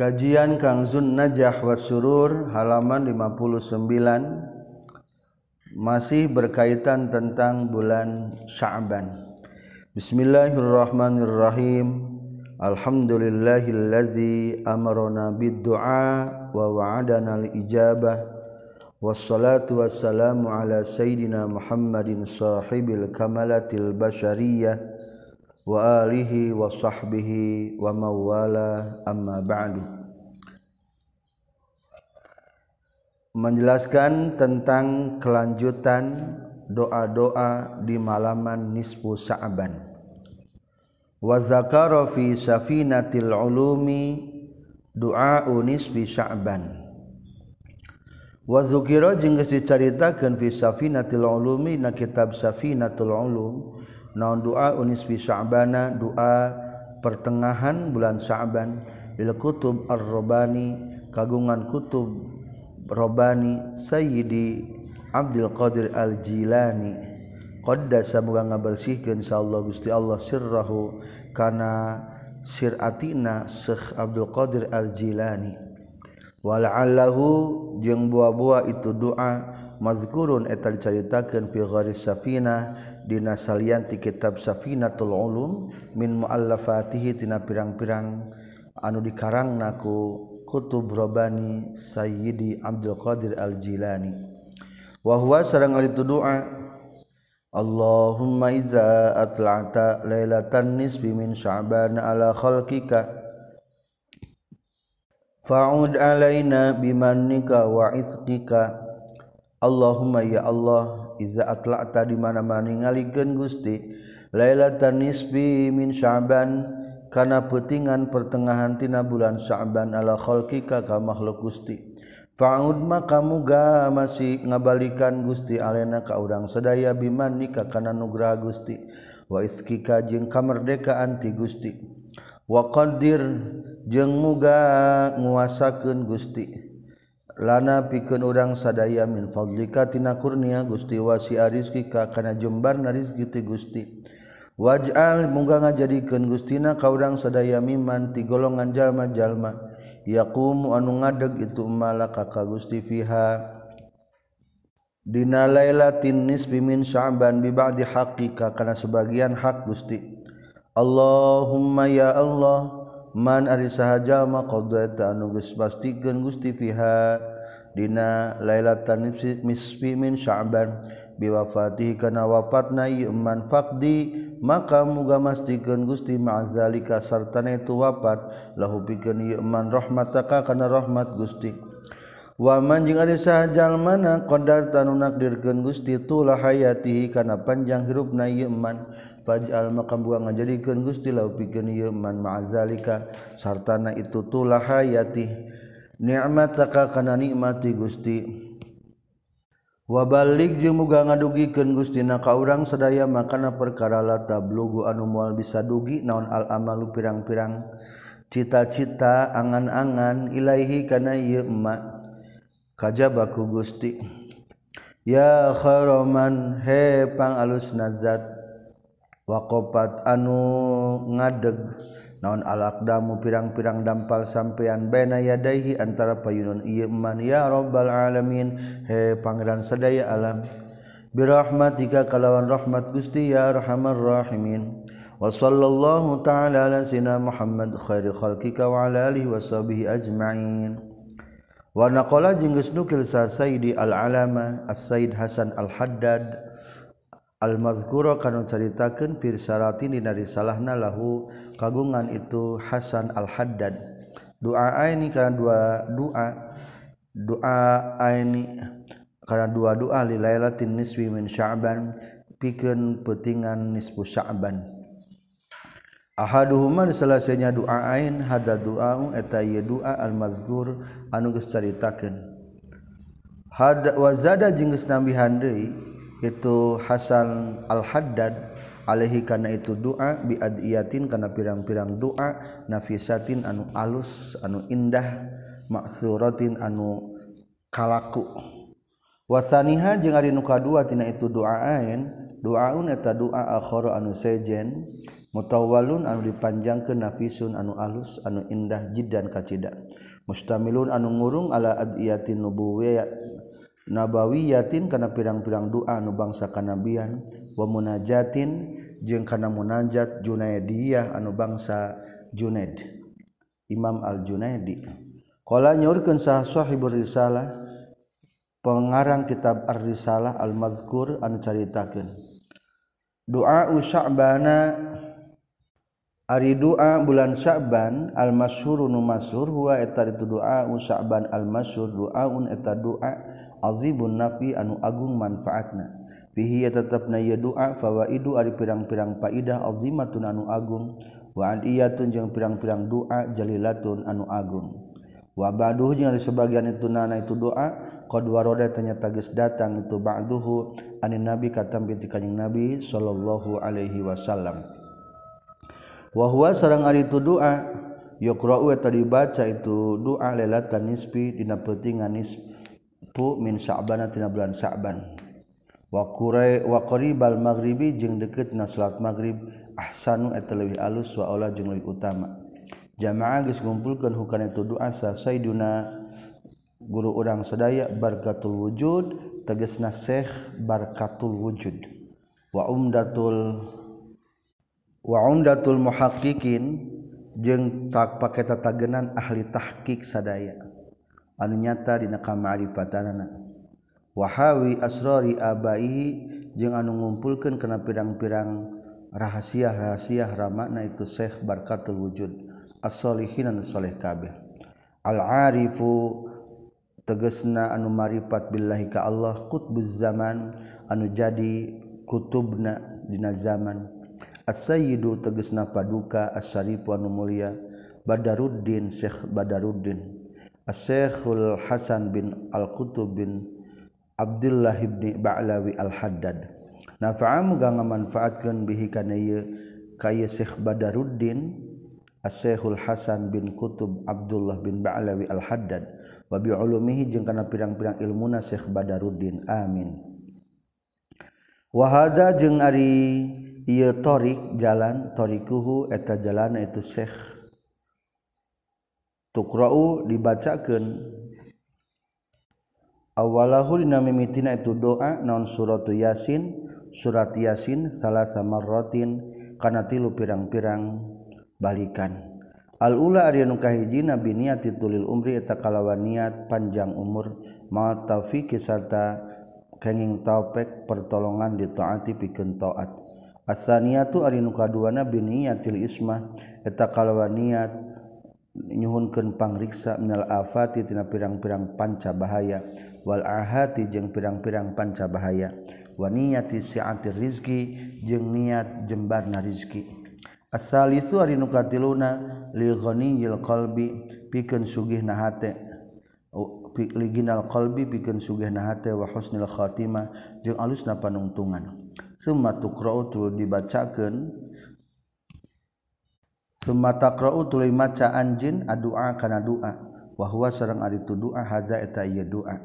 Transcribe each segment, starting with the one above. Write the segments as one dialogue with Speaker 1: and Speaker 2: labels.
Speaker 1: Kajian Kang Zun Najah Wasurur halaman 59 masih berkaitan tentang bulan Sya'ban. Bismillahirrahmanirrahim. Alhamdulillahillazi amarona bid-du'a wa wa'adana al-ijabah. Wassalatu wassalamu ala sayyidina Muhammadin sahibil kamalatil basyariyah wa alihi wa sahbihi wa mawala amma ba'du. Menjelaskan tentang kelanjutan doa-doa di malaman nisfu sa'ban wa zakara fi safinatil ulumi doa nisfi sa'ban wa zukira jeung geus dicaritakeun fi safinatil ulumi na kitab safinatul ulum naon doa unisfi sya'bana? Doa pertengahan bulan sya'ban. Lil kutub ar-robani kagungan kutub robani sayyidi Abdul Qadir al-Jilani. Qaddasa muga ngabersihkeun insyaallah Gusti Allah sirrahu kana siratina Syekh Abdul Qadir al-Jilani. Wala'allahu jeung buah-buah itu doa mazkurun eta dicaritakeun fi gharis safina dina salian ti kitab safinatul ulum min muallafatihi tina pirang-pirang. Anu dikarangna ku kutub robani sayyidi Abdul Qadir Al-Jilani. Wa huwa sareng ari doa Allahumma iza atla'ta lailatan nisbi min sya'ban ala khalqika fa'ud alaina bimannika wa izqika Allahumma ya Allah iza atla'ta di mana-mana ningalikeun Gusti. Lailatan nisbi min Sya'ban kana peutingan pertengahan tina bulan Sya'ban ala khalqika ka makhluk Gusti. Fa'ud maka muga masih ngabalikan Gusti alena ka urang sadaya biman nikah kana nugraha Gusti. Wa iskika jeung kamerdekaan ti Gusti. Wa qadir jeung muga nguasakeun Gusti. lana pikeun urang sadaya min fadlika tina kurnia Gusti wasi rizki ka kana jembar na rizki ti Gusti. Waj'al mungga ngajadikeun Gustina ka urang sadaya miman ti golongan jalma-jalma. Yaqumu anu ngadeg itu malaka ka Gusti fiha. Dina lailatin nisfi min sya'ban bi ba'di haqqika kana sebagian hak Gusti. Allahumma ya Allah man ari sahajallma qadaita anu geus pastikeun Gusti fiha dina lailatan nisfi min sya'ban biwafatihi kana wafatna man faqdi maka muga mastikeun Gusti ma'zalika sartana itu wafat lahu pikeun man rahmataka kana rahmat Gusti. Wa man jeung ari sahajal qadar tanu nakdirkeun Gusti tulah hayatihi kana panjang hirupna ieu man. faj'al maka buang ngajadikeun Gusti lau pikeun ieu man ma'azalika sartana itu tulah hayati. Ni'mataka kana nikmati Gusti. Wabalik jeung muga ngadugikeun Gusti na ka urang sadaya makana perkara la tablugu anu moal bisa dugi naon al amalu pirang-pirang. Cita-cita angan-angan ilaihi kana ieu ma kajabaku Gusti. Ya kharoman he pang alus nazat wakopat anu ngadeg. Naon alakdamu pirang-pirang dampal sampeyan. Bena yadaihi antara payunun. Ieu man ya rabbal alamin he pangeran sadaya alam birahmatika kalawan rahmat Gusti ya arhamar rahimin. Wa sallallahu ta'ala ala sina Muhammad khairi khalqika wa ala alihi wa sahbihi ajma'in. Wa naqala jeung geus nukil sa Sayyidi al-Alama as-sayyid Hasan Al-Haddad Al-mazguro kanu caritakeun firsaratin dina risalahna lahu kagungan itu Hasan Al-Haddad. Duaaini kana dua doa duaaini kana dua doa li lailatin nisfi min Sya'ban pikeun peutingan nisfu Sya'ban. Ahaduhuma salasanya duaain hada duaun eta ieu doa al-mazkur anu geus caritakeun. Hada wa zada jeung geus nambihan deui itu Hasan al-Haddad alaihi karena itu doa biadiyatin karena pirang-pirang doa nafisatin anu alus anu indah maksuratin anu kalaku. Wasaniha jeung ari nu kadua tina itu doa ain doaun eta doa akhara anu sejen mutawalun anu dipanjangkeun nafisun anu alus anu indah jiddan kacida. Mustamilun anu ngurung ala adiyatin nubuwiyah nabawi yatin karena pirang-pirang doa nu bangsa kanabian. Wamunajatin jeung kana munajat Junaidiyah anu bangsa Junaid. Imam Al Junaidi qala nyaurkeun sah sahibur risalah pengarang kitab Ar-Risalah Al-Mazkur anu caritakeun. Doa Sya'bana Ari doa bulan Sya'ban al-masyhur nu masyhur huwa eta itu doa Sya'ban al-masyhur doaun eta doa azibun nafi anu agung manfaatna. Fihi tetapna ieu doa fawaidu ari pirang-pirang faidah azimatun anu agung wa aliyatun jeung pirang-pirang doa jalilatun anu agung. Wa ba'duhu jeung sebagian itu nana itu doa qad waroda ternyata geus datang itu ba'duhu anin nabi katam binti kanjing nabi sallallahu alaihi wasallam. wahwa sarang ari itu doa yaqra'u tadi baca itu doa lailatan nisfi dina peutingan nisfu min sya'ban tina bulan sya'ban. Wa qurai wa qaribal maghribi jeung deukeutna salat maghrib ahsanu eta leuwih alus wa aula jeung leuwih utama. Jamaah geus ngumpulkeun hukana itu doa sa sayyiduna guru urang sadaya barkatul wujud tegasna syekh barkatul wujud. Wa umdatul waundatul muhaqikin jeng tak pakai tatagenan ahli tahqiq sadaya. Anu nyata dina kamaripatanana wahawi asrori abai jeung anu ngumpulkeun kana pirang-pirang rahasia-rahasia ramana itu Syekh Barkatul Wujud as-solihin anu saleh kabeh. Al-arifu tegesna anu marifat billahi ka Allah qutbuz zaman anu jadi kutubna dina zaman. asyidu tegesna paduka asyarifan mulia Badaruddin Syekh Badaruddin. Asyekhul Hasan bin Al-Qutub bin Abdullah ibni Ba'lawi Al-Haddad. Nafa'am ganga manfaatkan bihi kana ieu kaya Syekh Badaruddin Asyekhul Hasan bin Qutub Abdullah bin Ba'lawi Al-Haddad. Wa bi ulumihi jeung kana pirang-pirang ilmuna Syekh Badaruddin. Amin. Wahada jeung ari ia thorik jalan. Thorikuhu eta jalan itu Syekh tukra'u dibacakan awalahu dina itu doa non suratu yasin? Surat yasin salah sama rotin karena tilu pirang-pirang balikan. Al ula ari nu kahiji nabi niat tulil umri eta kalawan niat panjang umur. Ma taufik sarta kenging taufik pertolongan ditaati pikeun taat. asaniatu ari nu kaduana biniyatil ismah. Eta kalawa niat nyuhunkeun pangriksa minal afati tina pirang-pirang panca bahaya. Wal ahati jeung pirang-pirang panca bahaya. Wa niyati si'atir rizki jeung niat jembarna rizki asalisu ari nu katiluna li ghaniyil qalbi pikeun sugihna hate liginal qalbi pikeun sugihna hate wa husnil khatimah jeung alusna panungtungan. sematukro dibacakan. Semataro maca anjin adua kana duawahwa serrang itu doa hada eta doa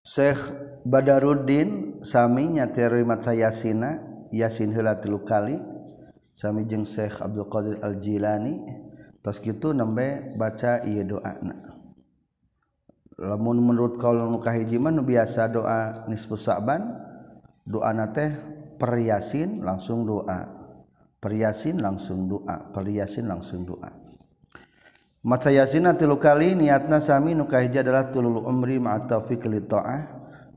Speaker 1: Syekh Badaruddin saminya terima saya Yasina Yasin hela tilu kali. Sami jeung Syekh Abdul Qadir Al Jilani tos gitu nembe baca ieu doana lamun menurut kalau nu kahiji biasa doa nisfu Sa'ban doana teh peryasin langsung doa. Peryasin langsung doa. Peryasin langsung doa. Maca yasin tilu kali niatna sami nu kahiji adalah tulul umri ma taufiq li taah.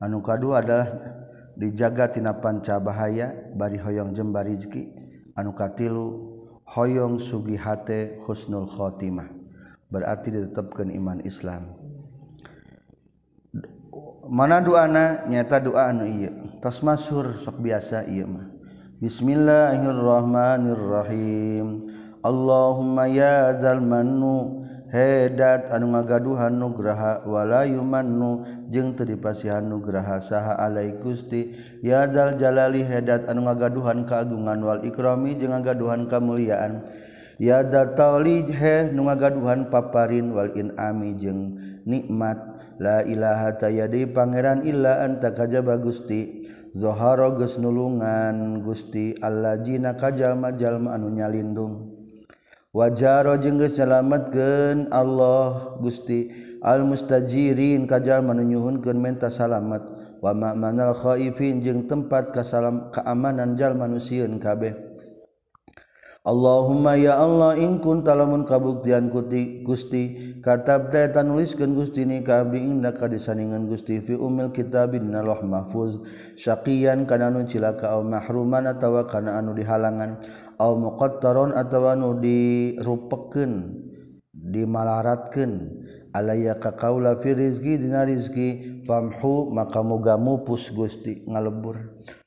Speaker 1: Anu kadua adalah dijaga tina panca bahaya bari hoyong jembar rizki anu katilu hoyong sugihate husnul khotimah. Berarti ditetapkan iman Islam. mana doana nyata doa anu iya tos masyhur sok biasa iya mah. Bismillahirrahmanirrahim. Allahumma ya zal mannu hedat anu ngagaduhan nugraha wala yumannu jeung teu dipasihan nugraha saha alai Gusti. Ya zal jalali hedat anu ngagaduhan kaagungan wal ikrami jeung ngagaduhan kamuliaan. Ya dal taulij he nu ngagaduhan paparin wal inami jeung nikmat la ilaha tayadi pangeran illa anta kajaba gusti. Zoharo geus nulungan gusti alladzina kajalma jalma anu nyalindung. Wajaro jengges geus nyalametkeun Allah gusti. Al mustajirin kajal nu nyuhunkeun menta salamet. Wa ma'manal khaifin jeung tempat kasalam keamanan jal manusiun kabeh. Allahumma ya Allah ingkun talamun kabuktian kuti Gusti katab ta nuliskeun Gusti ni ka kabdi indah kadisaningan Gusti fi umil kitabin naloh mahfuz. Syaqiyan kana nu cilaka au mahruman atawa kana anu dihalangan au muqattaron atawa nu dirupekeun dimalaratkeun. alaya ka kaula fi rizki dina rizki famhu maka muga mupus gusti ngalebur.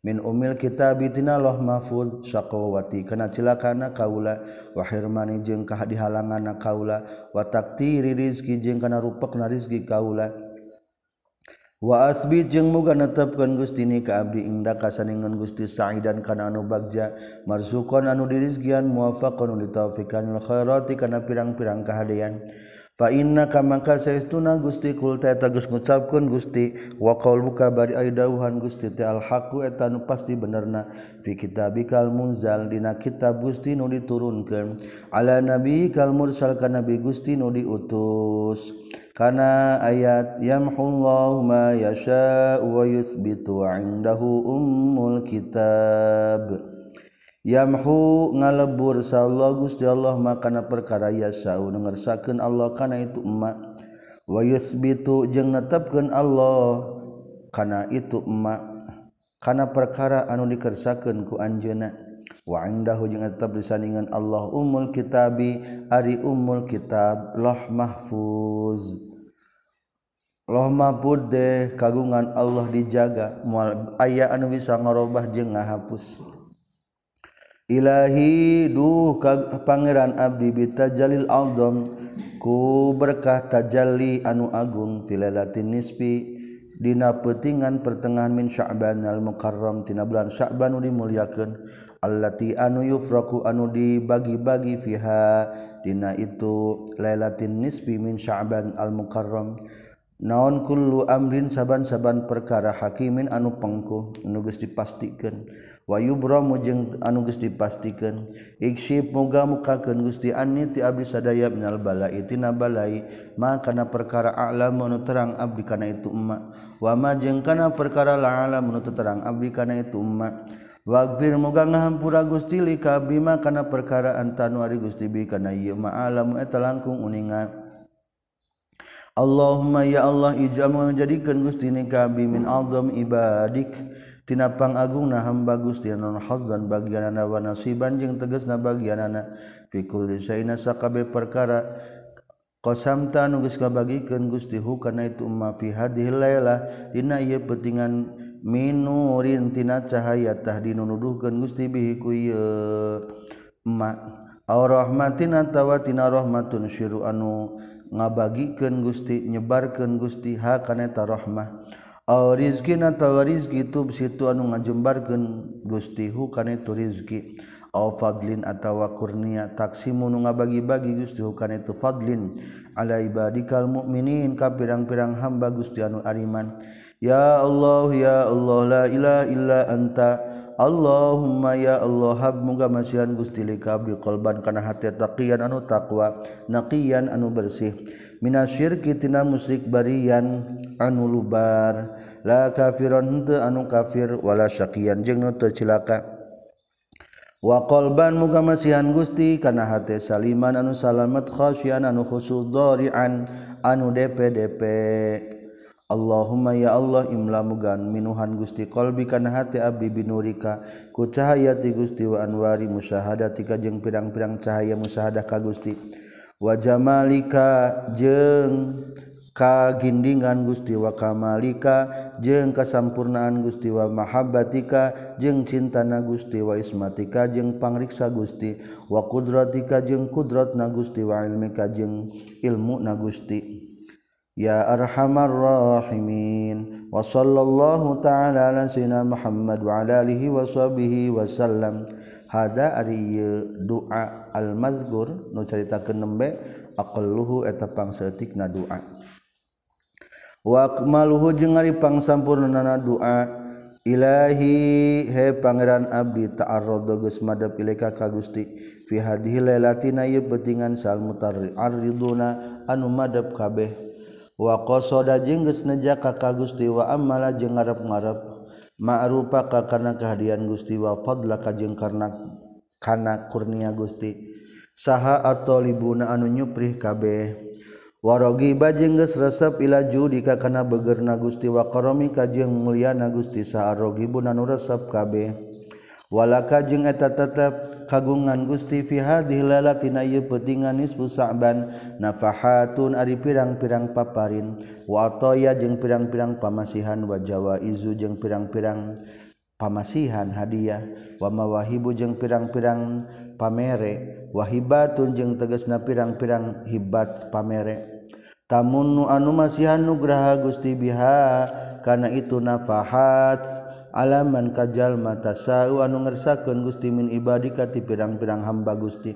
Speaker 1: Min umil kitab tina loh mahfuz syaqawati kana cilakana kaula. Wa hirmani jeung kah dihalanganna kaula. Wa taktiri rizki jeung kana rupekna rizki kaula. Wa asbi jeung muga netepkeun Gusti ni ka abdi inda kasaningan Gusti sa'idan kana anu bagja. Marzuqan anu dirizkian muwafaqan ditaufikanil khairati kana pirang-pirang kahadean. inna kamangka sayauna Gusti kulta tagus ngucapkan Gusti wakol buka bari dauhan Gusti alhaku etanu pasti benerna. Fi kitab bikal munzal dina kitab Gusti nu diturunkeun. Ala nabi kal mursal ka nabi Gusti nu diutus. Kana ayat yamhullahu ma yasha wa yuthbitu indahu ummul kitab. yamhu ngalebur sallallahu Gusti Allah makana perkara yasau ngersakeun Allah kana itu emak. Wa yuthbitu jeung netepkeun Allah kana itu emak. Kana perkara anu dikersakeun ku anjeunna. Wa indahu jeung tetep disandingan Allah umul kitabi ari umul kitab loh mahfuz. Loh mahfud deh kagungan Allah dijaga. Mual aya anu bisa ngarobah jeung ngahapus. Ilahi duh Pangeran Abdi Bita Jalil Aldom ku berkah tajalli anu agung filalatin nispi dina petingan pertengahan min Sya'ban al Mukarram tina bulan Sya'ban anu dimuliakeun allati anu yufraku anu dibagi-bagi fiha dina itu lailatin nisfi min Sya'ban al Mukarram. Naon kullu amrin saban-saban perkara hakimin anu pengkuh nugas dipastikeun wayubromu jeung anu geus dipastikan iksib moga mukakeun Gusti anni ti abdi sadaya minal balai tina balai ma kana perkara a'lam anu terang abdi kana itu emma wa ma jeung kana perkara la'ala anu terang abdi kana itu emma Wagfir moga ngahampura Gusti li kabima kana perkara antanu ari Gusti bi kana ieu ma'alamu eta langkung uningan Allahumma ya Allah ijam menjadikan Gusti ni kabi min azam ibadik. tinapang Agung na hamba Gusti non Hazan bagian na wa nasiban jeung teges na bagian bagianana fikul sayna sakabe perkara qasamta nu geus kabagikeun Gusti hu kana itu umma fi hadhil laila dina ieu petingan minurin tina cahaya tahdinu nuduhkeun Gusti bihi ku ieu. Ma rahmatin atawa tina rahmatun syiru anu ngabagikeun Gusti nyebarkeun Gusti ha kana ta rahmah. rizki na tawa rizki tub situ anu ngajembarkeun Gustihu kana itu rizki. Aw fadlin atawa kurnia taksimu nu ngabagi-bagi Gustihu kana itu fadlin. Ala ibadikal mukminin ka pirang-pirang hamba Gusti anu ariman. Ya Allah ya Allah la ilaha illa anta. Allahumma ya Allah hab muga masihan Gusti likabri qalban kana hati taqiyan anu taqwa naqiyan anu bersih. Minasyirkitina musyrik barian anu lubar. La kafiron henteu anu kafir wala syakian. Jeung nu teu cilaka. Wa qalban muga masihan Gusti kana hate saliman anu salamet khasyian anu khusus dhari'an anu DP-DP Allahumma ya Allah imla mugan minuhan Gusti qalbi kana hate abdi binurika. Ku cahaya ti Gusti wa anwari musyahadatika jeung pirang-pirang cahaya musyahadah ka Gusti. wajamalika jeng kagindingan Gusti wa kamalika jeung kasampurnaan Gusti wa mahabbatika jeung cintana Gusti wa ismatika jeng pangriksa Gusti wa kudratika jeng kudrat na Gusti wa ilmika jeng ilmu na Gusti. Ya arhamar rahimin. Wa sallallahu ta'ala ala sayyidina Muhammad wa ala alihi wa sahbihi wa sallam. hada ari doa almazgur nu caritakeun nembe aqalluhu eta pangsaeutikna doa wa akmaluhu jeung ari pangsampurnana doa ilahi he pangeran abdi ta'arrada geus madep ilaika ka Gusti fi hadhihi lailatina ye beutingan sal mutarri ariduna anu madep kabeh. Wa qasada jeung geus nejaka ka Gusti wa amala jeung ngarep-ngarep ma'rupa ka kana kehadian Gusti wa fadla ka jeung karna kana kurnia Gusti. Saha atolibuna anu nyuprih kabeh. Warogi bajeng geus resep ila judi ka kana begerna Gusti wa qarami ka jeung mulyana Gusti saha rogibun anu resep kabeh. Walaka jeung eta tetep kagungan Gusti fihar petingan petinganis Sa'ban. Nafahatun ari pirang-pirang paparin. Watoya jeung pirang-pirang pamasihan. Wajawa izu jeung pirang-pirang pamasihan hadiah. Wamawahibu jeung pirang-pirang pamere. Wahibatun jeung tegesna pirang-pirang hibat pamere. Tamun anu masihan nugraha Gusti biha kana itu nafahat alaman kajal mata sau anu ngersakeun Gusti min ibadi ti pirang-pirang hamba Gusti.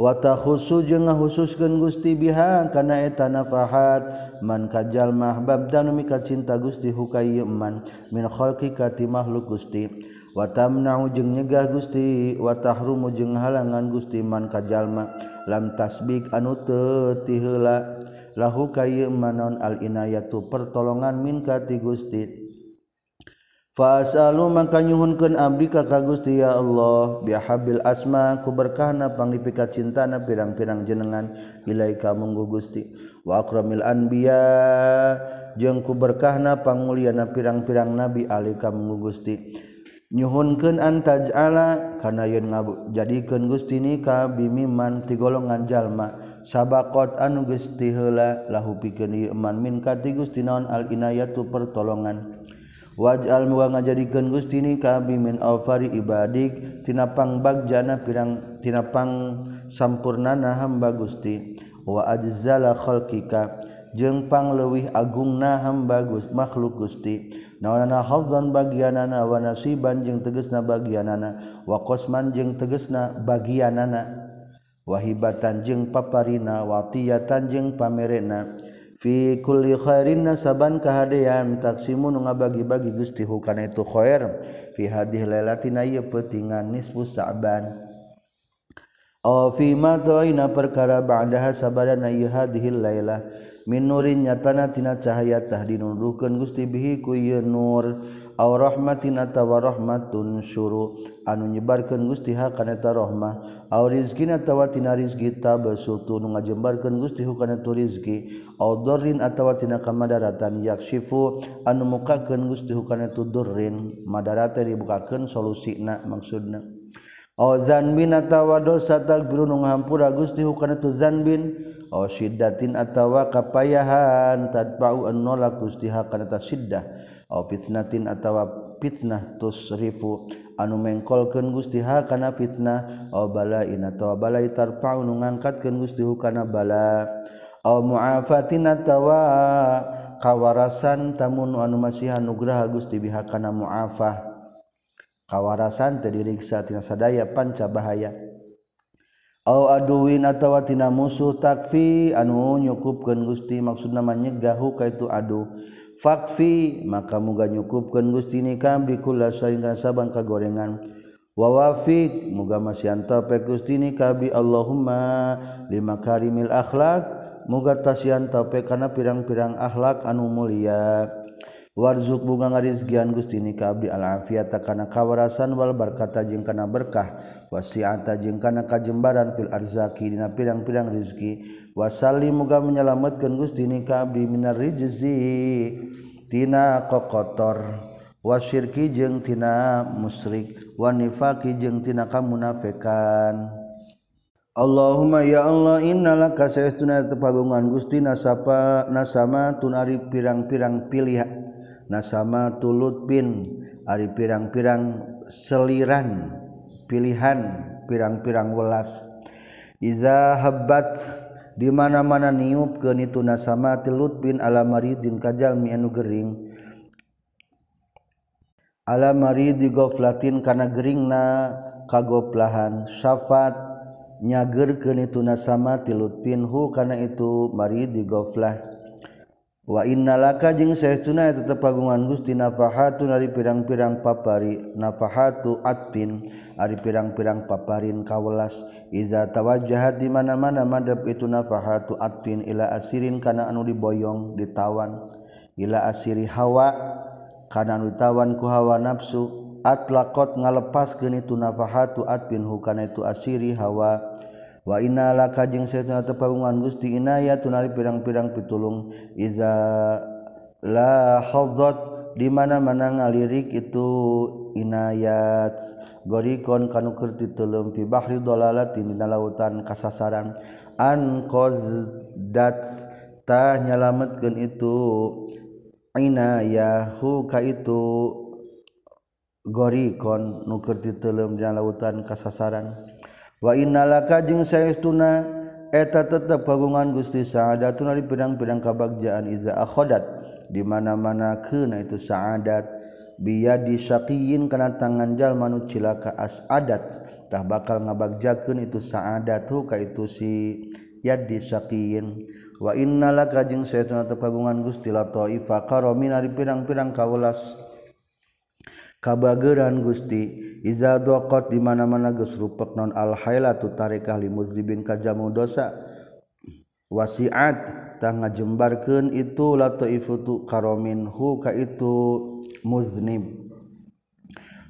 Speaker 1: Wata khusu jeung ngahususkeun Gusti biha kana eta nafahat. Man kajal mahbab dan mika cinta Gusti hukayeu man min khalqi ti makhluk Gusti. Watamnau jeung nyegah Gusti. Watahrumu jeung halangan Gusti. Man kajalma lam tasbik anu teu ti heula. Lahu kayeu manon al inayatu pertolongan min ka ti Gusti. Fasalu mangka nyuhunkeun abdi ka Gusti ya Allah. Bihabil asma ku berkahna panglipika cintana pirang-pirang jenengan ilaika munggu Gusti. Wa akramil anbiya jeung ku berkahna panguliana pirang-pirang nabi alika munggu Gusti. Nyuhunkeun antajala kana yeun jadikeun Gusti ni ka bimiman ti golongan jalma. Sabaqat anu Gusti heula lahu pikeun ieu iman min ka ti Gusti naon al inayatu pertolongan. wajal muga ngajadikeun Gusti ni kabi min alfari ibadik. Tinapang bagjana pirang tinapang sampurnana hamba Gusti. Wa ajzala khalqika jeung pangleuwih agungna hamba Gus makhluk Gusti. Naonana hafzan bagianana wa nasiban jeung tegesna bagianana. Wa qasman jeung tegesna bagianana. Wahibatan jeung paparina watiyatan jeung pamerena. fi kulli khairin nasaban kahadean taksimu nu ngabagi-bagi Gusti hukana itu khair. Fi hadhihi lailatina ieu peutingan nisfu sa'ban aw fi ma taina perkara ba'daha sabadana ieu hadhihi lailah. Min nurin nyatana tina cahaya tahdinun. Rukeun Gusti bihi ku ieu nur. rahmattinatawarahmatun suruh anu nyebarkan guststiha kaneta Rohmah a rizkinatawatina Rizgita besultu nu ngajembarkan guststihukantu Rizki Adorin atawatina kamadaratan yaksifu anu mukaken guststihukantu Durin Madarata dibukakan solusi na maksudna. Zanbintawa dosa takbirung hampura guststihukantu zanbin. Sidatin atawa kapayahan. Tanpa nolak guststiha kaneta Sidah fitnatin atawa fitnah tusrifu. Anu mengkolkeun Gusti ha kana fitnah aw balain atawa balai tarfa'u nu ngangkatkeun Gusti hu kana bala. Aw mu'afatin atawa kawarasan tamun anu masihan nugraha Gusti biha kana mu'afah. Kawarasan terdiriksa tina sadaya panca bahaya. Aw aduwin atawa tina musuh takfi anu nyukupkeun Gusti maksud nama nyegah ka itu aduh fakfi maka muga nyukupkeun Gusti ni kabdi kula saing sabang kagorengan. Wawafik muga masih pe Gusti ni kabdi Allahumma lima karimil akhlak muga tasian pe kana pirang-pirang akhlak anu mulia. Warzuk bunga ngarizgian Gusti ni kabdi alafiata kana kawarasan wal barkata jeung kana berkah. Wasiata jeung kana kajembaran fil arzaki dina pirang-pirang rizki. Wasali muga menyelamatkeun Gusti ni kabdi minar rijzi. Tina kokotor. Wasyirki jeung tina musyrik wanifaki jeung tina kamunafikan. Allahumma ya Allah innalaka saestuna tepagungan Gusti nasapa nasama tunari pirang-pirang pilihan nasama tulut bin Ari pirang-pirang seliran pilihan pirang-pirang welas. Iza hebat di mana-mana niup ke itu nasama tulut bin ala maridin kajal mianu gering. Ala alamari digoflatin kana geringna kagoplahan. Syafat nyager ke itu nasama tilut bin hu kana itu maridi goflah. wa innalaka jeung saestuna eta tepagungan Gusti nafahatu ari pirang-pirang papari nafahatu atin ari pirang-pirang paparin kawelas. Iza tawajjahat di mana-mana madep itu nafahatu atin ila asirin kana anu diboyong ditawan. Ila asiri hawa kana anu ditawan ku hawa nafsu atlaqat ngalepaskeun itu nafahatu atin hukana itu asiri hawa. wainalaka jeung pagungan Gusti Inaya tunari pirang-pirang pitulung. Iza lahot dimana-mana ngalirik itu inayat gorikon kanukerti tulum fi bahri dolalatin dina lautan kasasaran. An qazdat ta nyalametkeun itu inayahu ka itu gorikon nukerti tulum dina lautan kasasaran. wanalaka jeung sayauna eta tetap pagungan Gusti sahadatun dari pedang-pedang kabagjaan Iza akhodat dimana-mana kena itu saadat biya disyakiin karena tangan jalmanu cilaka as adattah bakal ngabagjakeun itu saadat ka itu si ya disyakiin wanalaka jeung sayauna pagungan Gusti latoifa karo min dari pedang-pedang kawelas kabageran Gusti iza dokot di mana-mana geus rupek non al hailatu tarikah li muzribin kajamu dosa. Wasiat tah ngajembarkeun itu lataifutu karomin hu ka itu muznib.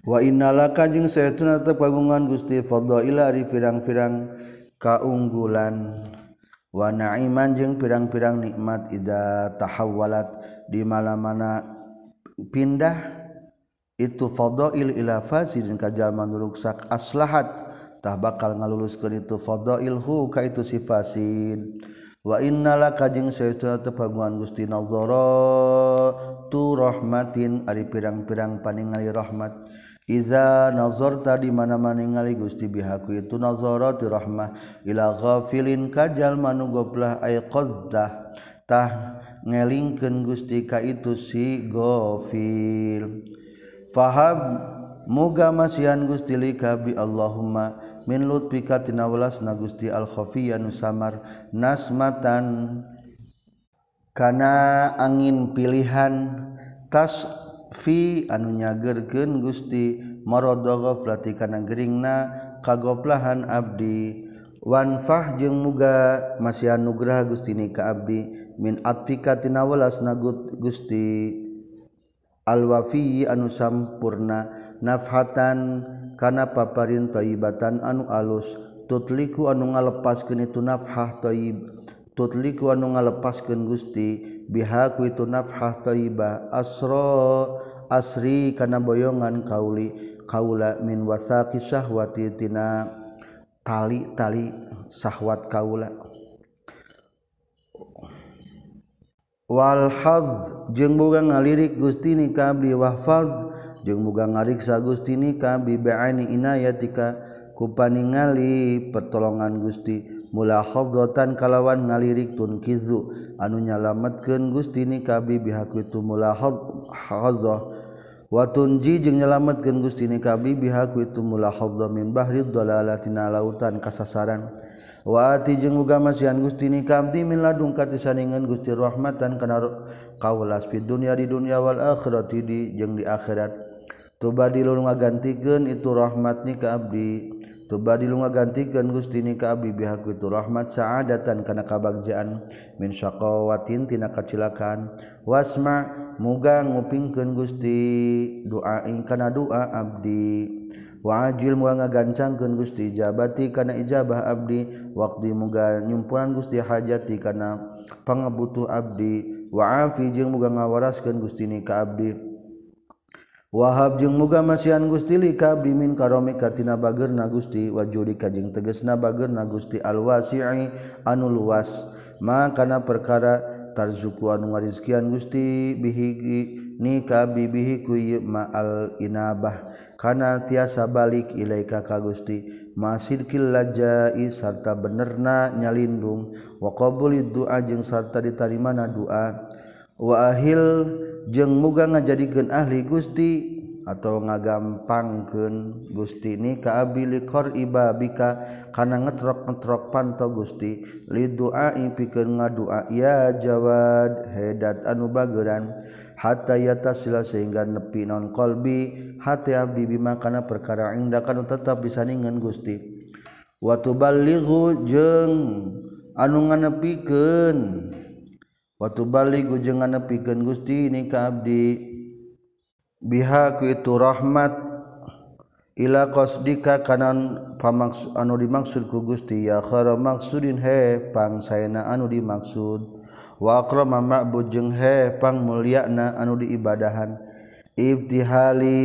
Speaker 1: Wa innalaka jeung saytuna tetep pagungan Gusti fadhaila ari firang-firang kaunggulan. Wa na'iman jeung pirang-pirang nikmat ida tahawwalat di mana-mana pindah itu fadail ila fasidin kajalman nuruksak aslahat. Tah bakal ngaluluskeun itu fadailhu ka itu si fasid. Wa innala kajing teu tepaguan Gusti nazara tu rahmatin ari pirang-pirang paningali rahmat. Iza nazarta di mana-mana ningali Gusti bihaku itu nazara ti rahmah. Ila ghafilin kajal manu goplah ay qazdah tah ngelingkeun Gusti ka itu si ghafil. fahab muga masihan Gusti likabi Allahumma min lutfika tinawelas na Gusti al-khafiya nusamar nasmatan kana angin pilihan tas fi anu nyagerkeun Gusti maradha ghaflati kana geringna kagoplahan abdi wanfah jeung muga masihan nugraha Gusti ni ka abdi min atfika tinawelas na Gusti alwafiyi anu sampurna nafhatan kana paparin thaibatan anu alus. Tutliku anu ngalepaskeun itu nafhah thaib tutliku anu ngalepaskeun Gusti bihaku itu nafhah thaibah asra asri kana boyongan kauli kaula min wasaqi syahwati tina. Tali-tali syahwat kaula. Walhaz jeung buga ngalirik Gustini kabli wahfaz jeung boga ngariksa Gustini kabi beani inayatika kupaningali pertolongan Gusti. Mula khazatan kalawan ngalirik tun kizu anu nyalametkeun Gustini kabi bihaku itu mula khazah watunji jeung nyalametkeun Gustini kabi bihaku itu mula khazah min bahrid dalalatina lautan kasasaran. wati jeung ugamasihan Gusti ni kamti min ladung katisaningan Gusti rahmatan kana kaulas fid dunya di dunya wal akhirati di jeung di akhirat. Tubadilu ngagantikeun itu rahmat ni ka abdi Tubadilu ngagantikeun Gusti ni ka abdi bihaq itu rahmat saadatan kana kabagjaan min syaqawatin tina kacilakaan wasma muga ngupingkeun Gusti doa kana doa abdi. wajil mua ngagancangkeun Gusti jabati kana ijabah abdi waktu muga nyumpuran Gusti hajati kana pangebutuh abdi. Waafi jeung muga ngawaraskeun Gusti ni ka abdi. Wahab jeung muga masihan Gusti li ka abdi min karomi katina bageurna Gusti wajuri kajing tegesna bageurna Gusti alwasi'i anu luas. Ma kana perkara tarzuku anu ngarizkian Gusti bihi ni ka bibihi ku ma'al inabah. Kana tiasa balik ilaika ka Gusti. Masirkil lajai sarta benerna nyalindung. Wa qabulid du'a jeung sarta ditarimana doa wa ahil jeung muga ngajadikeun ahli Gusti atau ngagampangkeun Gusti. Ni ka abi liqor ibabika kana ngetrok-ngetrok panto Gusti. Li duai pikeun ngadua ya jawad hedat anu bageuran hatta yatasila sehingga nepi non kolbi hati abdi bima kana perkara indakan tetap disaningan Gusti. Watu balighu jeung anu nganepikeun watu balighu jeung nganepikeun Gusti ini ka abdi. Biha ku itu rahmat. Ila qasdika kanan pamaksud anu dimaksud ku Gusti ya khara maksudin he pangsaena anu dimaksud. waro mama bujeng hepang mulia na anu diibadahan. Ibtihali.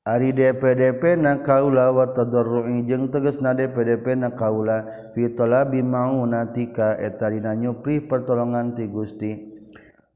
Speaker 1: Ari DPDP na kaula wa watadorru'i jeung teges na DPDP na kaula. Fi talabi maunatika eta dina nyupri pertolongan ti Gusti.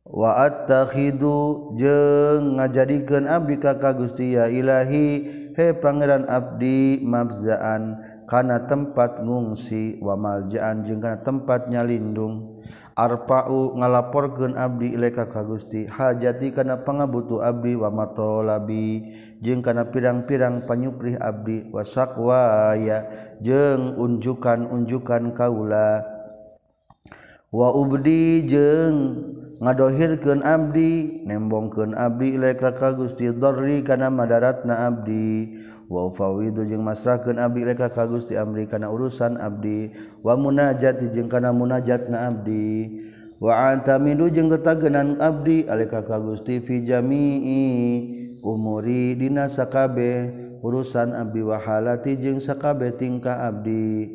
Speaker 1: Wa attakhidu jeung ngajadikeun abdi ka Gusti ya Ilahi he pangeran abdi mabzaan kana tempat ngungsi wa maljaan jeung kana tempat nyalindung. arpau ngalaporkeun abdi ilaika ka Gusti hajati kana pangabutu abdi wa matalabi jeung kana pirang-pirang panyuprih abdi wa saqwaya jeung unjukan-unjukan kaula. Wa ubdi jeung ngadohirkeun abdi nembongkeun abdi ilaika ka Gusti dzarri kana madaratna abdi. wafawidu jeung masrahkeun abdi reka ka Gusti amri kana urusan abdi. Wa munajat jeung kana munajatna abdi. Wa antamidu jeung tetagenan abdi alika ka Gusti fi jami'i umuri dina sakabe. Urusan abdi wa halati jeung sakabe tingkah abdi.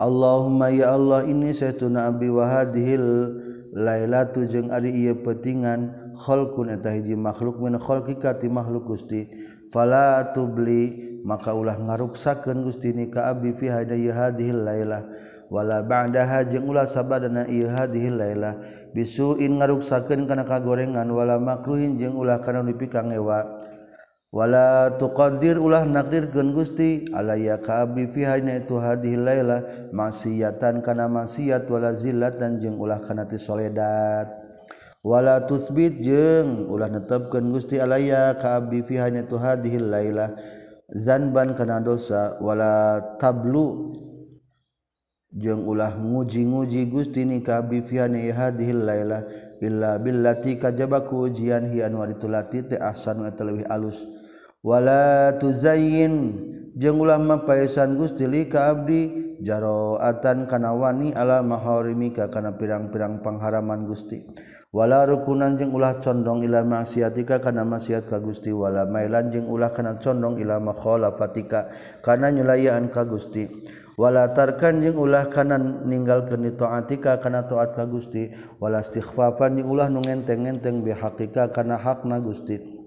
Speaker 1: Allahumma ya Allah ini saytuna abdi wa hadhil lailatu jeung ari ieu petingan khalqun eta hiji makhluk min khalqika ti makhluk Gusti. fala tubli maka ulah ngaruksakeun Gusti ni ka abi fi hadhil laila wala ba'daha jeung ulah sabadana ieu hadhil laila bisuin ngaruksakeun kana kagorengan wala makruhin jeung ulah kana nepi ka ngewa wala tuqaddir ulah naqdirkeun Gusti alaya ka abi fi itu hadhil laila maksiatan kana maksiat wala zillatan jeung ulah kana ti soledat. wala tusbit jeung ulah netepkeun Gusti alaya ka abdi fi hanyatu hadhil lailah. Zanban kana dosa wala tablu. Jeung ulah nguji-nguji Gusti ni ka abdi fi hadhil lailah. Illa billati kajaba ku ujian hi anu ditulati teh ahsanu eta leuwih alus. Wala tuzayyin jeung ulah mapaisan Gusti li ka abdi. Jaroatan kana wani ala maharimika kana pirang-pirang pangharaman Gusti. wala rukunan jeung ulah condong ila maksiatika kana maksiat ka Gusti wala mailan jeung ulah kana condong ila makhalafatika kana nyulayaan ka Gusti. Wala tarkan jeung ulah kana ninggalkeun ni taatika kana taat ka Gusti. Wala istighfafan jeung ulah nu ngenteng-ngenteng bihaqika kana hakna Gusti.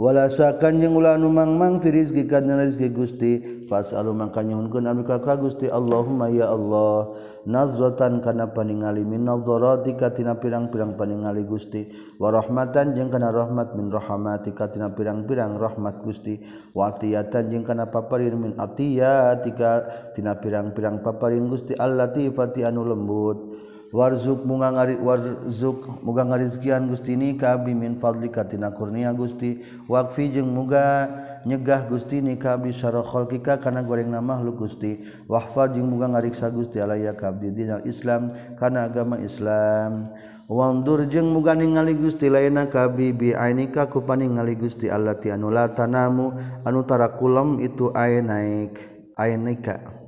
Speaker 1: walasakan yang ulah nu mangmang fi rizki kana rezeki Gusti. Fasalu mangka nyuhunkeun abdi ka Gusti Allahumma ya Allah nazratan kana paningali min nazaratika tina pirang-pirang paningali Gusti. Wa rahmatan jeung kana rahmat min rahmatika tina pirang-pirang rahmat Gusti. Wa atiyatan jeung kana paparin min atiyatika tina pirang-pirang paparin Gusti. Allati fati anu lembut. warzuk munga ngari warzuk muga ngarizkian Gusti ni ka abdi min fadli katina kurnia Gusti. Waqfi jeung muga nyegah Gusti ni ka abdi syara khalqika kana gorengna makhluk Gusti. Wahfa jeung muga ngariksa Gusti alaya ka abdi dinal Islam kana agama Islam. Wandur jeung muga ningali Gusti lainna ka abdi bi ainika ku paningali Gusti allati anu la tanamu anu tarakulam itu ainaik ainika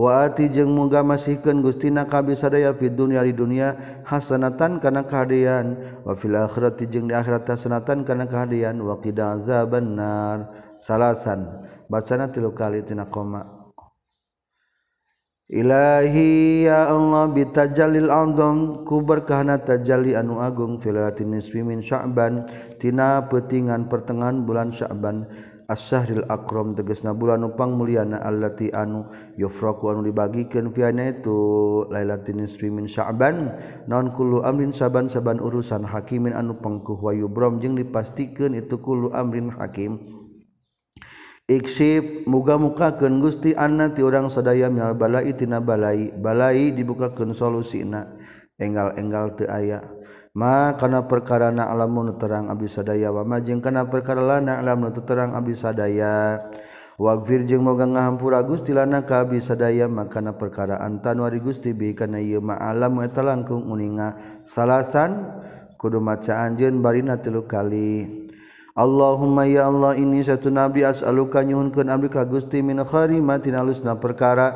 Speaker 1: waati jeung muga masihkan Gustina kabisadaa Fidun yari dunia Hasanatan kana kehaan wafil akhirat jeung di akhirat Hasanatan kana kehaan wakidaza benar salasan bacana tilu kali tina koma. Ilahi ya Allah bitajalil azam ku berkahna tajalli anu agung fil nisfi min Sya'ban tina petingan pertengahan bulan Sya'ban. asyahril akram tegesna bulan upang muliana allati anu yufraku anu dibagikan fiana itu lailatin nisfi min sya'ban. Naon kullu amrin saban saban urusan hakimin anu pangkuh wa yubram jeung dipastikan itu kullu amrin hakim. Iksib muga mukakeun Gusti anna ti urang sadaya minal balai tina balai balai dibukakeun solusina. Enggal-enggal teu aya. ma kana perkarana alamun terang abdi sadaya wa ma jeung kana perkara lana alamun terang abdi sadaya wagfir jeung moga ngahampura Gusti lana ka abdi sadaya makana perkara antan wari Gusti bi kana ieu ma alam eta langkung uninga. Salasan kudu maca anjeun barina tilu kali. Allahumma ya Allah ini satu nabi as'aluka nyuhunkeun abdi ka Gusti min khari alusna perkara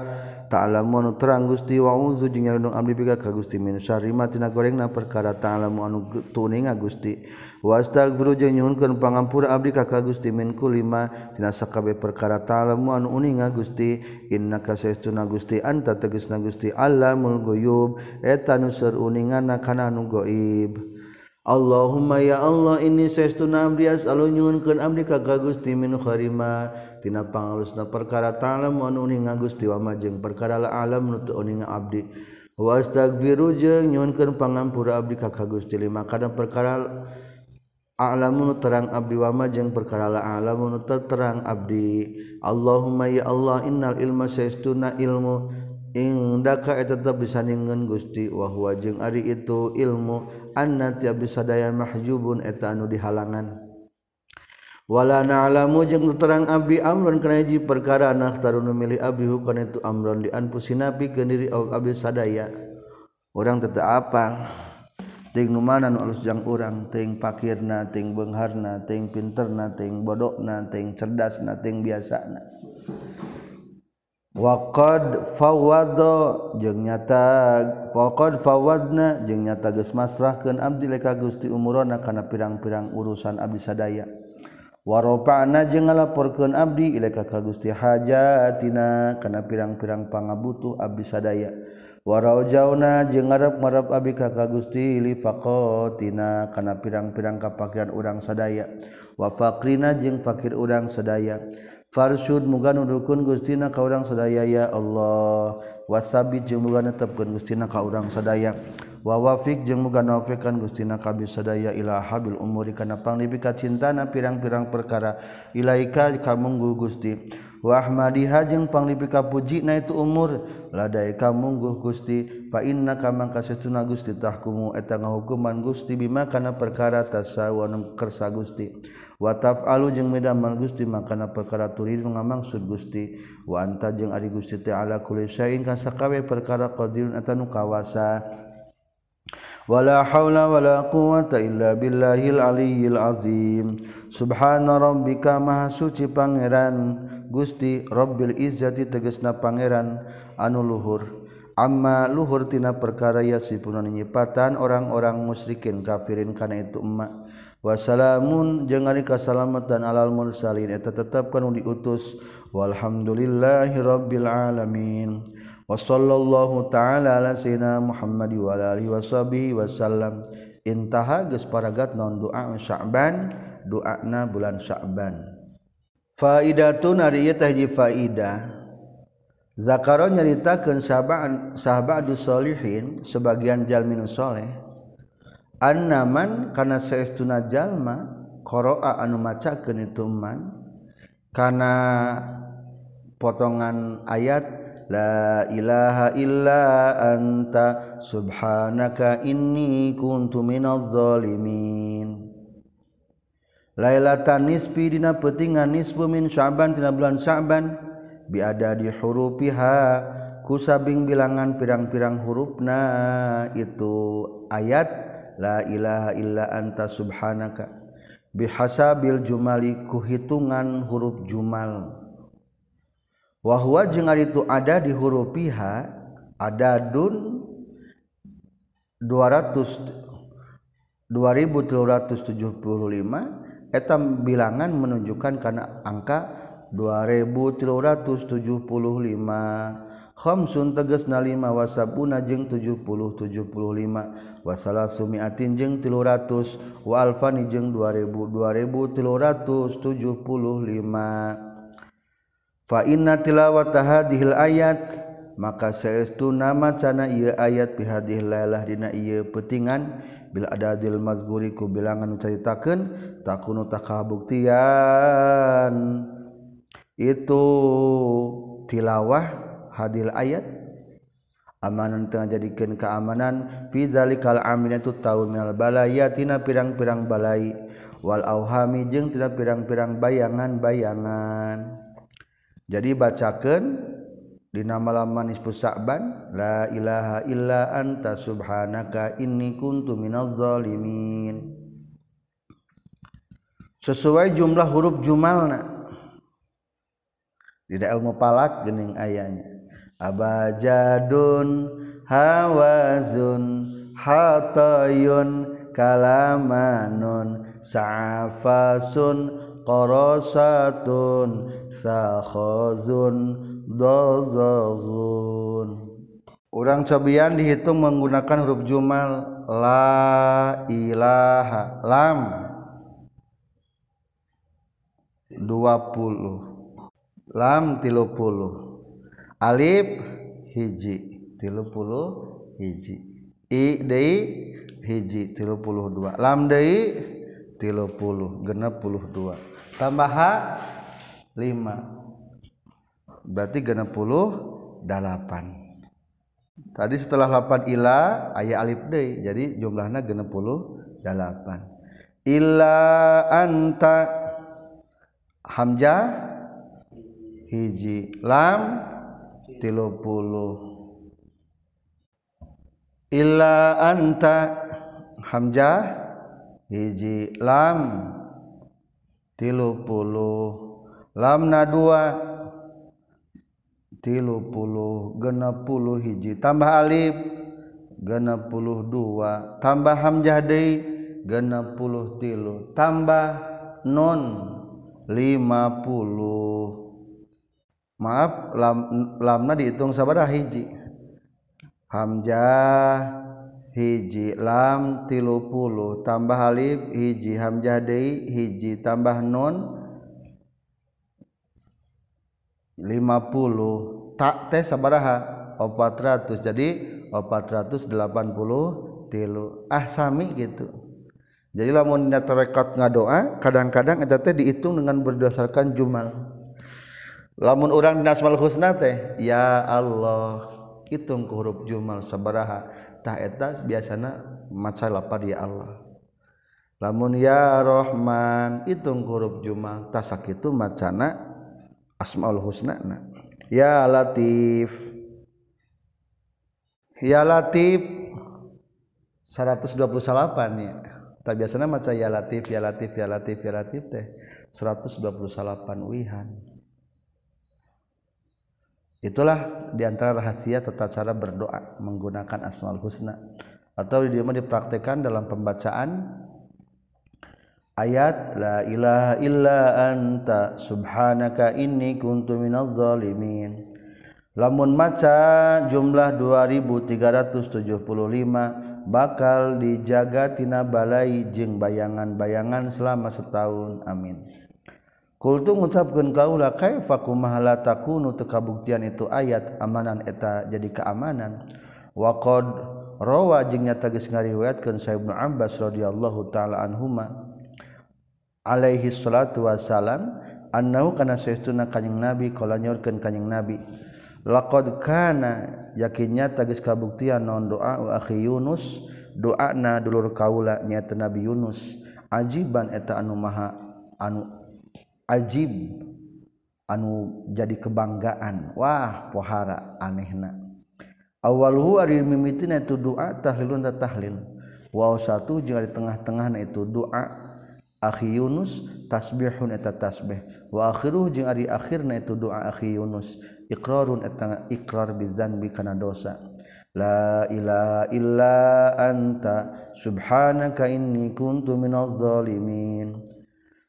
Speaker 1: ta'alamu terang Gusti wauzu jeung nyalindung abdi pika ka Gusti. Min syarri ma tina gorengna perkara ta'alamu anu tuning Gusti. Wastaghfiru jeung nyuhunkeun pangampura abdi ka ka Gusti. Min kulima tina sakabeh perkara ta'alamu anu uning Gusti. Innaka saestuna Gusti anta tegasna Gusti. Alamul ghuyub eta nu seur uninganna kana anu gaib Allahumma ya Allah ini saestuna abdi asalun nyuhunkeun abdi ka Gusti min kharima tina pangalusna perkara ta'lam wa nuning Gusti wa majeng perkara la alam nu uning abdi. Wa astagfiru jeung nyuhunkeun pangampura abdi ka Gusti lima. Kana perkara alam nu terang abdi wa majeng perkara la alam nu terang abdi. Allahumma ya Allah innal ilma saistuna ilmu. Indaka tetap tetep disandingeun Gusti wa huwa jeung ari itu ilmu. Anna tiap bisa daya mahjubun eta anu dihalangan. Wala na'lamu jeung terang abdi amron kana hiji perkara anak tarun milih abdi hukana itu amron di anfusina pikeun diri abdi sadaya. Urang teu apa ting nu mana nu alus jang urang? Ting pakirna ting beungharna ting pinterna ting bodokna ting cerdasna ting biasana. Waqad fawado jeung nyata faqad fawadna jeung nyata geus masrahkeun abdi leka Gusti umurana kana pirang-pirang urusan abdi sadaya warana je ngalaporkan Abdi ilaka ka Gusti hajatina kana pirang-pirang pangabutuh Abdi sadaya. Warau jauna je ngarap marap Abi kaka Gusti lifakotina kana pirang-pirang kapakian urang sadaya. Wafakrina jeung fakir urang sedaya Farsud muga nudukun Gustina ka urang sedaya ya Allah. wasabi jeung muga netepkeun Gustina ka urang sadaya. Wa wafiq jeung muga nafikan Gustina ka bi sadaya ila habil umuri kana panglipika cintana pirang-pirang perkara ilaika ka munggu Gusti. Wahmadiha jeung panglipika puji na itu umur. Ladaika mungguh Gusti. Fa inna kamang kasetuna Gusti tahkumu eta ngahukuman Gusti bima kana perkara tasawun kersa Gusti. Wa taf'alu jeung medamal Gusti makana perkara turid ngamangsud Gusti. Wa anta jeung ari Gusti ta'ala ala kulli syai'in kasakawe perkara qadirun eta nu kawasa. ولا حول ولا قوة إلا بالله العلي العظيم سبحان ربك maha suci pangeran. Gusti Robbil Izzati tegesna Pangeran anu Luhur. Amma Luhur tina perkara sipunan nyipatan orang-orang musyrikin kafirin karena itu emak wasalamun jeung ari kasalamatan alal mursalin eta tetep kanu diutus. Walhamdulillahirabbil alamin. Wasallallahu taala ala sayyidina muhammad wa ala alihi washabihi wasallam intaha geus paragat naon doa Sya'ban doana bulan Sya'ban. faidatun ari ieu teh hiji faidah Zakaro nyaritakeun sahabat sahabatus solihin sebagian jalmin soleh. Annaman kana saestuna jalma qara'a anu macakeun itu man kana potongan ayat la ilaha illa anta subhanaka inni kuntu minadh dhalimin Lailatan nisfi dina peutingan nisfu min Sya'ban tina bulan Sya'ban biada di hurufiha ku sabing bilangan pirang-pirang hurufna itu ayat la ilaha illa anta subhanaka. Bihasabil jumali ku hitungan huruf jumal. Wahwa jengar itu ada di huruf piha ada dun 200 2375 etam bilangan menunjukkan karena angka 2375 Khamsun tegas na lima wasabuna jeung 70 75 wasalah sumiatin jeung 300 wa alfani jeung 2000 2375 fa inna tilawataha dihil ayat. maka seestu nama cana ia ayat pihadih lailah dina ia petingan bila ada adil mazguri ku bilangan menceritakan takunu takabuktian itu tilawah hadil ayat. Amanan tengah jadikan keamanan fi zalikal amin itu tahun minal balaya tina pirang-pirang balai. Wal auhami jeung tina pirang-pirang bayangan-bayangan. Jadi bacakan di nama lama nisfu sa'ban la ilaha illa anta subhanaka inni kuntu minaz zalimin. Sesuai jumlah huruf jumalna tidak ilmu palak gening ayahnya. Abajadun hawazun hatayun kalamanun sa'afasun qarasatun sakhazun dhozaun orang cobian dihitung menggunakan huruf jumal. La ilaha lam. 20 lam 30 alif hiji 30 hiji. I dei hiji 32 lam dei 30 genep 62 tambah ha 5 berarti 60 dalapan. Tadi setelah 8 ila ayah alif deh. Jadi jumlahnya 60 dalapan. Ila anta hamzah hiji lam tilu puluh illa anta hamzah hiji lam tilu puluh lamna dua. tilu puluh genep puluh hiji tambah alif genep puluh dua tambah hamzah deui genep puluh tilu tambah non lima puluh. Maaf lam, lamna dihitung sabaraha hiji. Hamzah hiji lam tilu puluh tambah alif hiji hamzah deui hiji tambah nun lima puluh. Tak teh sabaraha opat ratus. Jadi opat ratus delapan puluh tilu. Ah sami gitu. Jadi lamun terekat ngadoa kadang-kadang eta teh dihitung dengan berdasarkan jumal. Lamun orang nasmal husna teh ya Allah hitung ke huruf jumal sabaraha. Tah eta biasana maca lapar ya Allah. Lamun ya Rahman hitung ke huruf jumal. Tah sakitu macana asmaul husna na ya Latif. Ya Latif. 128 ya. Tak biasanya maca ya Latif ya Latif ya Latif ya Latif teh. 128 wihan. Itulah di antara rahasia tata cara berdoa menggunakan asmaul husna. Atau dia dipraktekkan dalam pembacaan ayat la ilaha illa anta subhanaka inni kuntu minadz zalimin. Lamun maca jumlah 2375 bakal dijaga tina balai jeung bayangan-bayangan selama setahun. Amin. Mengucapkan kaulah kaifaku mahala takunu? Tekabuktian itu ayat amanan eta jadi keamanan. Waqad rawa jeung nyata geus ngariwayatkeun Sa'id bin Abbas radhiyallahu taala anhuma Alaihi salatu Wasallam annahu kana saestuna kanjing nabi kala nyorkeun kanjing nabi. Laqad kana yakinnya tagis kabuktian non doa u akhi Yunus doana dulur kaula nyata nabi Yunus. Ajiban eta anu maha anu ajib anu jadi kebanggaan. Wah pohara anehna. Awalhu ari mimitina itu doa tahlilun tahlil. Wa satu jeung di tengah-tengahna itu doa akhi Yunus tasbihun eta tasbih. Wa akhiruh jeung ari akhirna itu doa akhi Yunus. Iqrarun eta iqrar bizanbi kana dosa. La ilaha illa anta subhanaka inni kuntu minadh zalimin.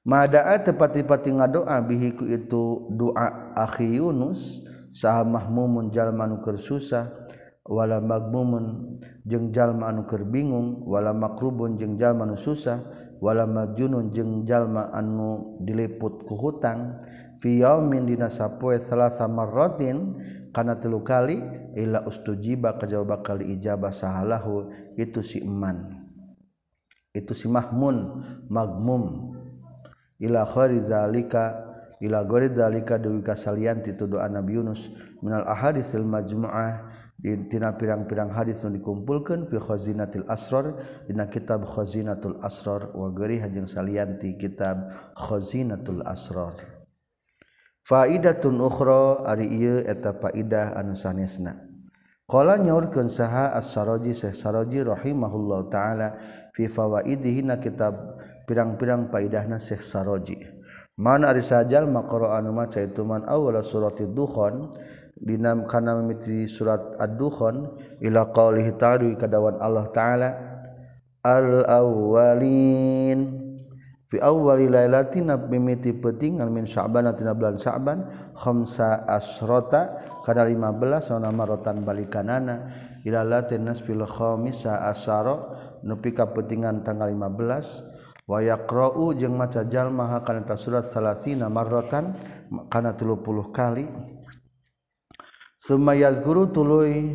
Speaker 1: Mada'a tepati-pati ngadoa bihiku itu doa akhi Yunus saha mahmumun jalma keur susah. wala magmumun jeung jalma anu keur bingung wala makrubun jeung jalma anu susah wala majunun jeung jalma anu diliput ku hutang. Fi yaumin dina sapoe salasa marratin kana telu kali illa ustujiba kajawab kali ijabah sahalahu itu si iman itu si mahmun magmum. Ila khairi zalika ila gori zalika dewi kasalian titu doa Nabi Yunus. Minal ahadisil majmu'ah intina pirang-pirang hadits yang dikumpulkan fi khazinatil asrar dina kitab khazinatul asrar wa geri hajeng salianti kitab khazinatul asrar. Faidatun ukhra ari ieu eta faidah anu sanesna. Qala nyaurkeun saha as-saraji syekh saraji rahimahullahu taala fi fawaidihi na kitab pirang-pirang faidahna syekh saraji. Man ari sajal maqra anu maca itu man awal suratid dukhon dinam kana mimiti surat ad-dukhon ila qaulihi ta'ala kadawan Allah taala al awwalin fi awwali lailatin mimiti petingan min sya'ban tina bulan sya'ban khamsa asrota kana 15 sana marotan balikanana ila latin nasfil khamisa asara nepi ka petingan tanggal 15 wa yaqra'u jeung maca jalma kana surat 30 marratan kana 30 kali. Sumayaz guru tuluy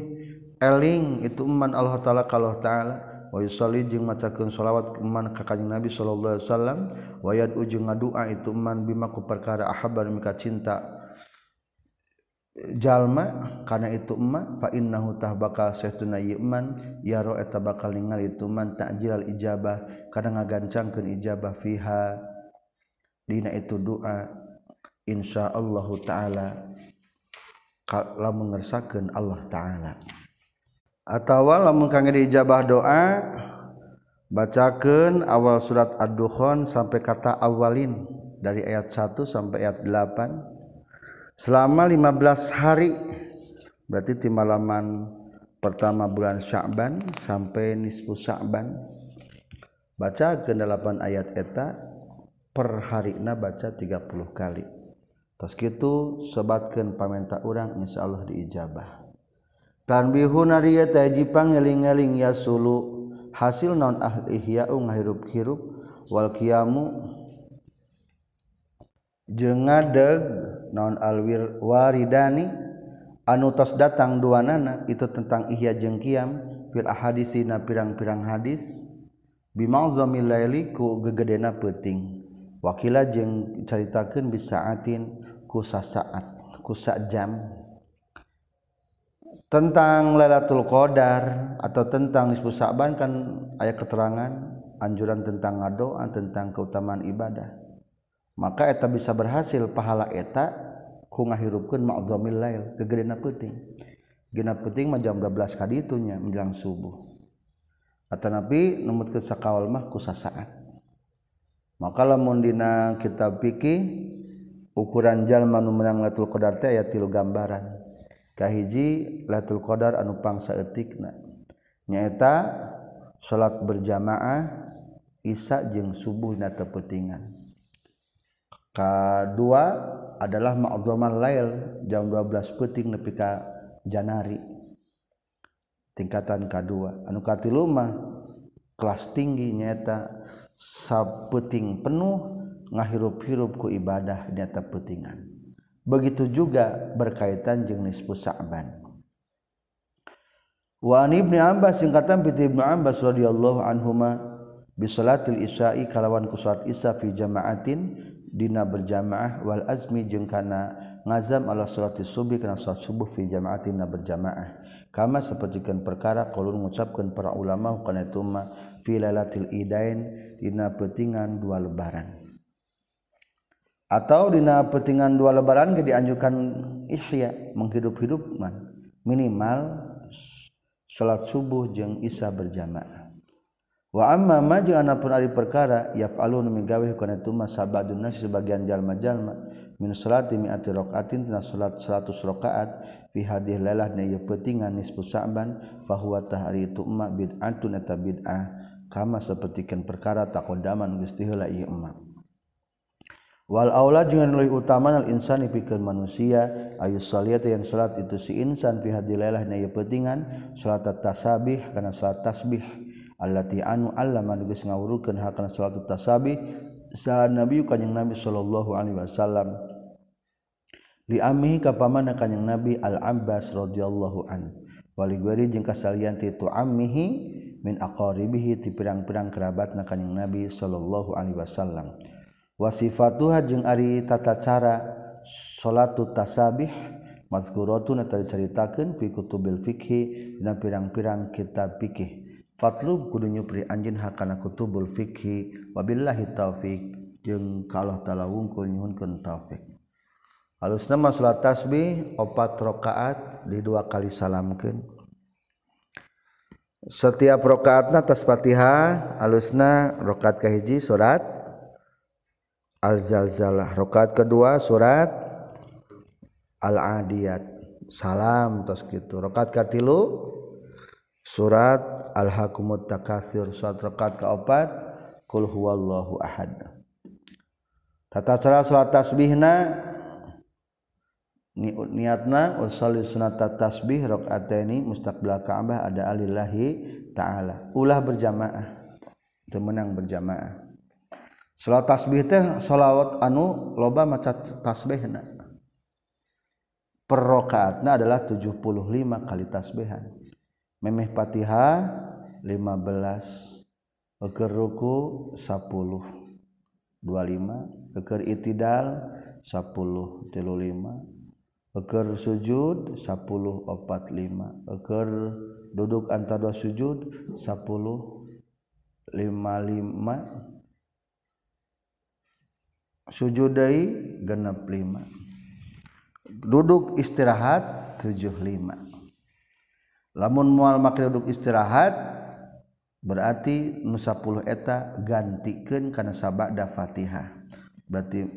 Speaker 1: eling itu iman Allah taala kalau taala. Wa yusalli jeung macakeun shalawat iman ka kanjeng Nabi sallallahu alaihi wasallam. Wa yad'u jeung ngadua itu iman bima ku perkara ahabban mika cinta. Jalma kana itu iman fa innahu tah bakal saestuna iman yaro eta bakal ningali itu man ta'jilal ijabah kana ngagancangkeun ijabah fiha. Dina itu doa insyaallah taala. Mengersakan Allah ta'ala. Atautawa dijabah doa bacakan awal surat ad-duhon sampai kata awalin dari ayat 1 sampai ayat 8 selama 15 hari berarti timalaman pertama bulan Sya'ban sampai nisfu Sya'ban baca ke 8 ayat eta per hari na baca 30 kali tas gitu sebatkan pamenta orang insya Allah diijabah. Tanbihuna riya taji pangeling-eling ya sulu. Hasil non ahli ihya ngahirup-hirup? Wal qiyamu jeung ngadeg non alwir waridani? Anu tos datang dua nana itu tentang ihya jeung qiyam fil ahadisina pirang-pirang hadis. Bimangzamil laili ku gegedena peuting. Wakila jeung caritakeun bisaatin kusa saat kusa jam tentang Lailatul Qadar atau tentang nisfu Sa'ban kan ayat keterangan anjuran tentang ngadoa tentang keutamaan ibadah. Maka eta bisa berhasil pahala eta ku ngahirupkeun ma'zamil lail kegedena penting gena penting mah jam 12 ka ditu nya menjelang subuh. Atanapi numutkeun sakawal mah ku sasaat. Maka lamun dina kitab fikih ukuran jalma nu menang latul qadar teh aya tilu gambaran. Kahiji latul qadar anu pangsa etikna nyaeta salat berjamaah isya jeung subuh na tepetingan kedua adalah ma'dzamal lail jam 12 peting nepi ka janari. Tingkatan kedua anu katilu mah kelas tinggi nyaeta sapeting penuh ngahirup-hirupku ibadah nyata petingan begitu juga berkaitan jenis pusakban wa ibni Abbas singkatan piti ibnu Abbas radhiyallahu anhuma bisalatil isya'i kalawan ku salat isya fi jama'atin dina berjamaah wal azmi jeung kana ngazam ala salati subuh kana salat subuh fi jama'atin na berjamaah. Kama sapertikeun perkara qaulun ngucapkeun para ulama kana itu fi lailatul idain dina petingan dua lebaran atau dina petingan dua lebaran ke dianjurkan ihya menghidup-hidup man. Minimal salat subuh jeung isya berjamaah. Wa amma ma jeung anapun ari perkara yaf'alun migawe kana itu mah sabadun nas sebagian jalma-jalma min salati mi'ati rakaatin tina salat 100 rakaat fi hadhihi lailah na petingan nisfu sa'ban fa huwa tahri itu ma bid'atun eta bid'ah. Kama sapertikeun perkara taqaddaman geus ieu emma wal aula jeung leuwih utama al insani pikeun manusia ayu saliyat yang salat itu si insan fi hadhihi lailah na petingan salat tasabih kana salat tasbih. Allati anu allama geus ngawurukeun hakana salat tasabih sa nabi kanjing nabi sallallahu alaihi wasallam. Li ammihi ka pamanna kanjing nabi al abbas radhiyallahu an. Wali guari jeung kasalian ti tu ammihi min aqaribihi ti pirang-pirang kerabatna kanjing Nabi sallallahu alaihi wasallam wasifatuha jeung ari tata cara salatu tasabih mazkuratun eta dicaritakeun fi kutubil fikhi dina pirang-pirang kitab fikih fatlub kudu nyupri anjeun hakana kutubul fikhi wabillahi taufik jeung kalau taala wungkul nyuhunkeun taufik halus nama salat tasbih opat rakaat di dua kali salamkeun. Setiap rakaatna tas Fatihah alusna rakaat kahiji surat al-zalzalah. Rakaat kedua surat al-adiyat. Salam tos kitu rakaat katilu surat alhaqumut takatsir. Surat rakaat kaopat qul huwallahu ahad. Tata cara salat tasbihna niatna usolli sunat tasbih rakaataini mustaqbil ka'bah ada alillahi taala. Ulah berjamaah. Itu menang berjamaah salat tasbih teh shalawat anu loba maca tasbihna. Per rakaatna adalah 75 kali tasbihan. Memeh Fatihah 15 eker ruku 10 25 eker itidal 10 35 eker sujud 10 45 eker duduk antara dua sujud 10 55 sujud deui genep 5 duduk istirahat 75 lamun mual make duduk istirahat berarti nu 10 eta gantikan karena sabada Fatihah. Berarti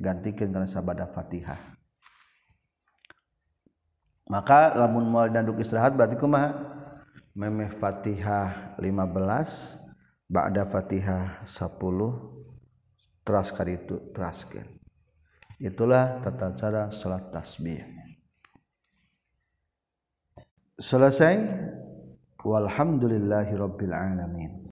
Speaker 1: gantikan karena sabada Fatihah. Maka lamun mual dan duduk istirahat berarti kumaha? Memeh Fatihah 15 ba'da Fatihah 10 teras kali itu teraskan itulah tata cara salat tasbih. Selesai. Walhamdulillahirabbil alamin.